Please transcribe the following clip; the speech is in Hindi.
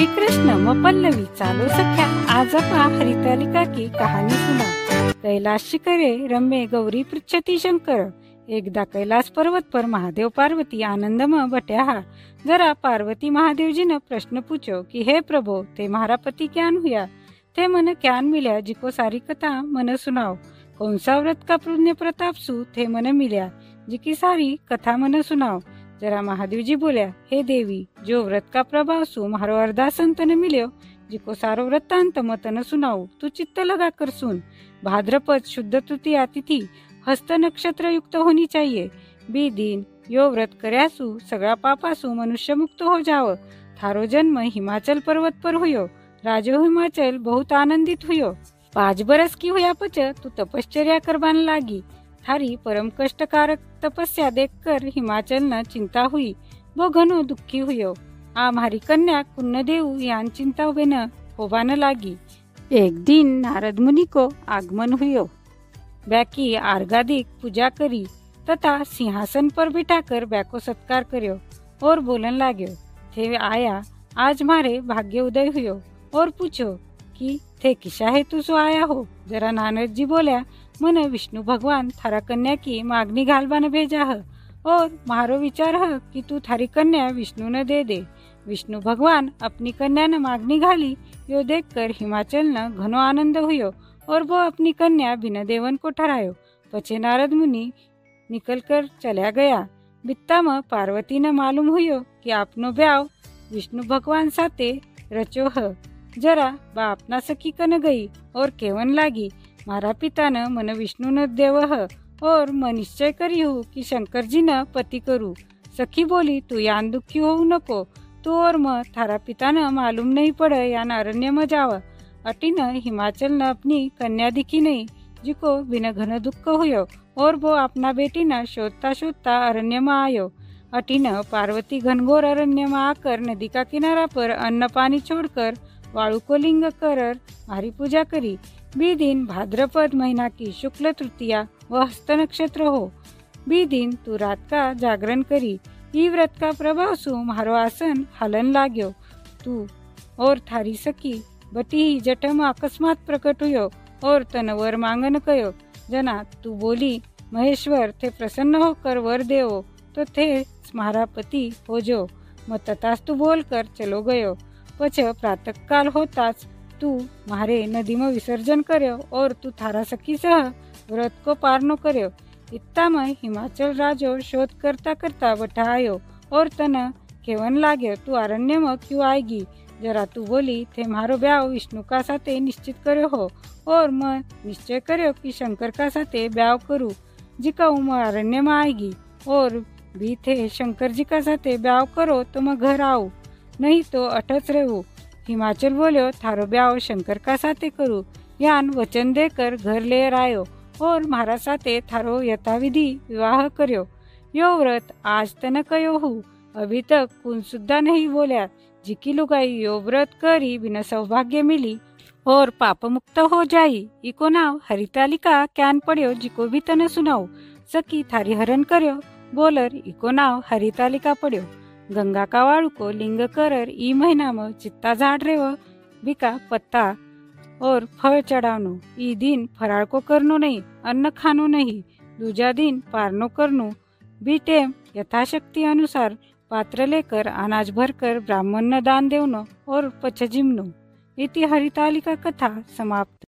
श्री कृष्ण म पल्लवी चालो सख्या. आज पा हरितालिका की कहानी सुना. कैलाश शिखरे रम्य गौरी पृच्छती शंकर. एकदा कैलास पर्वत पर महादेव पार्वती आनंदम बट्या जरा पार्वती महादेव जी ने प्रश्न पूछो कि हे प्रभो ते महारा क्यान ज्ञान हुआ थे मन क्यान मिल्या जिको सारी कथा मन सुनाओ कौन सा व्रत का पुण्य प्रताप सु? थे मन मिल्या जिकी सारी कथा मन सुनाओ जरा महादेव जी बोल्या, हे देवी, जो व्रत का प्रभाव सु मारो अरदासन तने मिल्यो, जिको सारो वृत्तांत मतन सुनाऊ तू चित्त लगा कर सुन. भाद्रपद शुद्ध तृतीया तिथि, हस्त नक्षत्र युक्त होनी चाहिए. बी दिन, यो व्रत कर्यासु, सगळा पापासु मनुष्य मुक्त हो जाव. थारो जन्म हिमाचल पर्वत पर हुयो, राजो हिमाचल बहुत आनंदित हुयो. पाँच बरस की हुआ पच तू तपश्चर्या करबान लागी. थारी परम कष्टकारक तपस्या देखकर हिमाचल न चिंता हुई. वो घनो दुखी हुयो. आ मारी कन्या कुन्न देऊ यान चिंता वेन होबान लागी. एक दिन नारद मुनि को आगमन हुयो. बैकी आर्गादिक पूजा करी. तथा सिंहासन पर बिठाकर बैको सत्कार करियो. और बोलन लाग्यो, थे आया, आज मारे भाग्य उदय हुयो. और पूछो कि थे किशा हेतु सो आया हो. जरा नानद जी बोल्या मन विष्णु भगवान थारा कन्या की मागनी घालबान भेजा ह. और मारो विचार है कि तू थारी कन्या विष्णु न दे दे. विष्णु भगवान अपनी कन्या न मागनी घाली. यो देखकर हिमाचल न घनो आनंद हुयो. और वो अपनी कन्या बिना देवन को ठहरायो पछे नारद मुनि निकल कर चला गया. बित्ता में पार्वती न मालूम हुयो कि आपनो ब्याव विष्णु भगवान साथे रचो ह. ना सखी कन गई और केवन लागी. मारा पिता न मन विष्णु न देव और मैं निश्चय करी हूँ कि शंकर जी न पति करू. सखी बोली, तू यान दुखी हो नको. तू और म थारा पिता न मालूम नहीं पड़े यान अरण्य में जावा. अटी न हिमाचल न अपनी कन्या दिखी नहीं. जिको बिना घन दुख हुयो और वो अपना बेटी न शोधता शोधता अरण्य में आयो. अटी न पार्वती घनघोर अरण्य में नदी का किनारा पर अन्न पानी छोड़कर वाळू को लिंग कर मारी पूजा करी बी दिन भाद्रपद महीना की शुक्ल तृतीया व हस्त नक्षत्र हो बी दिन तू रात का जागरण करी ई व्रत का प्रभाव सु मारो आसन हलन लाग्यो तू और थारी सखी बटी ही जटम अकस्मात प्रकट हुयो और तन वर मांगन कयो जना तू बोली महेश्वर थे प्रसन्न होकर वर देवो तो थे मारा पति हो जो ततास तू बोलकर चलो गयो પછ પ્રાતકાલ હોતાજ તું મારે નદીમાં વિસર્જન કર્યો ઓર તું થારા સખી સહ વ્રત કો પારનો કર્યો ઇત્તામાં હિમાચલ રાજો શોધ કરતા કરતા વઠા આવ્યો ઓર તને કેવન લાગ્યો તું આરણ્યમાં ક્યુ આયગી જરા તું બોલી તે મારો બ્યાવ વિષ્ણુકા સાથે નિશ્ચિત કર્યો હો ઓર મેં નિશ્ચય કર્યો કે શંકરકા સાથે બ્યાવ કરું જીકા હું આરણ્યમાં આયગી ઓર બી થે શંકરજીકા સાથે બ્યાવ કરો તો મેં ઘર આવું नहीं तो अटच रहू. हिमाचल बोलो थारो ब्याह शंकर का साथे करू? यान वचन देकर घर ले आयो और मारा साथे थारो यथाविधि विवाह करो. यो व्रत आज तन कयो हूँ. अभी तक कुन सुद्धा नहीं बोलिया. जिकी लुगाई यो व्रत करी बिना सौभाग्य मिली. और पाप मुक्त हो जाई. इको नाव हरितालिका कैन पड़ियो जिको भी तने सुनाओ सकी थारी हरण करो. बोलर इको नाव हरितालिका पड़ियो. गंगा का वाळू को लिंग करर ई महीना चित्ता झाड़ रेव बिका पत्ता. और फल चढ़ावनो ई दिन फराळ को करनो नहीं, अन्न खानो नहीं, दूजा दिन पारनो करनो बी टेम यथाशक्ति अनुसार पात्र लेकर अनाज भरकर ब्राह्मण दान देवनो और पछ जिमनो इति हरितालिका कथा समाप्त.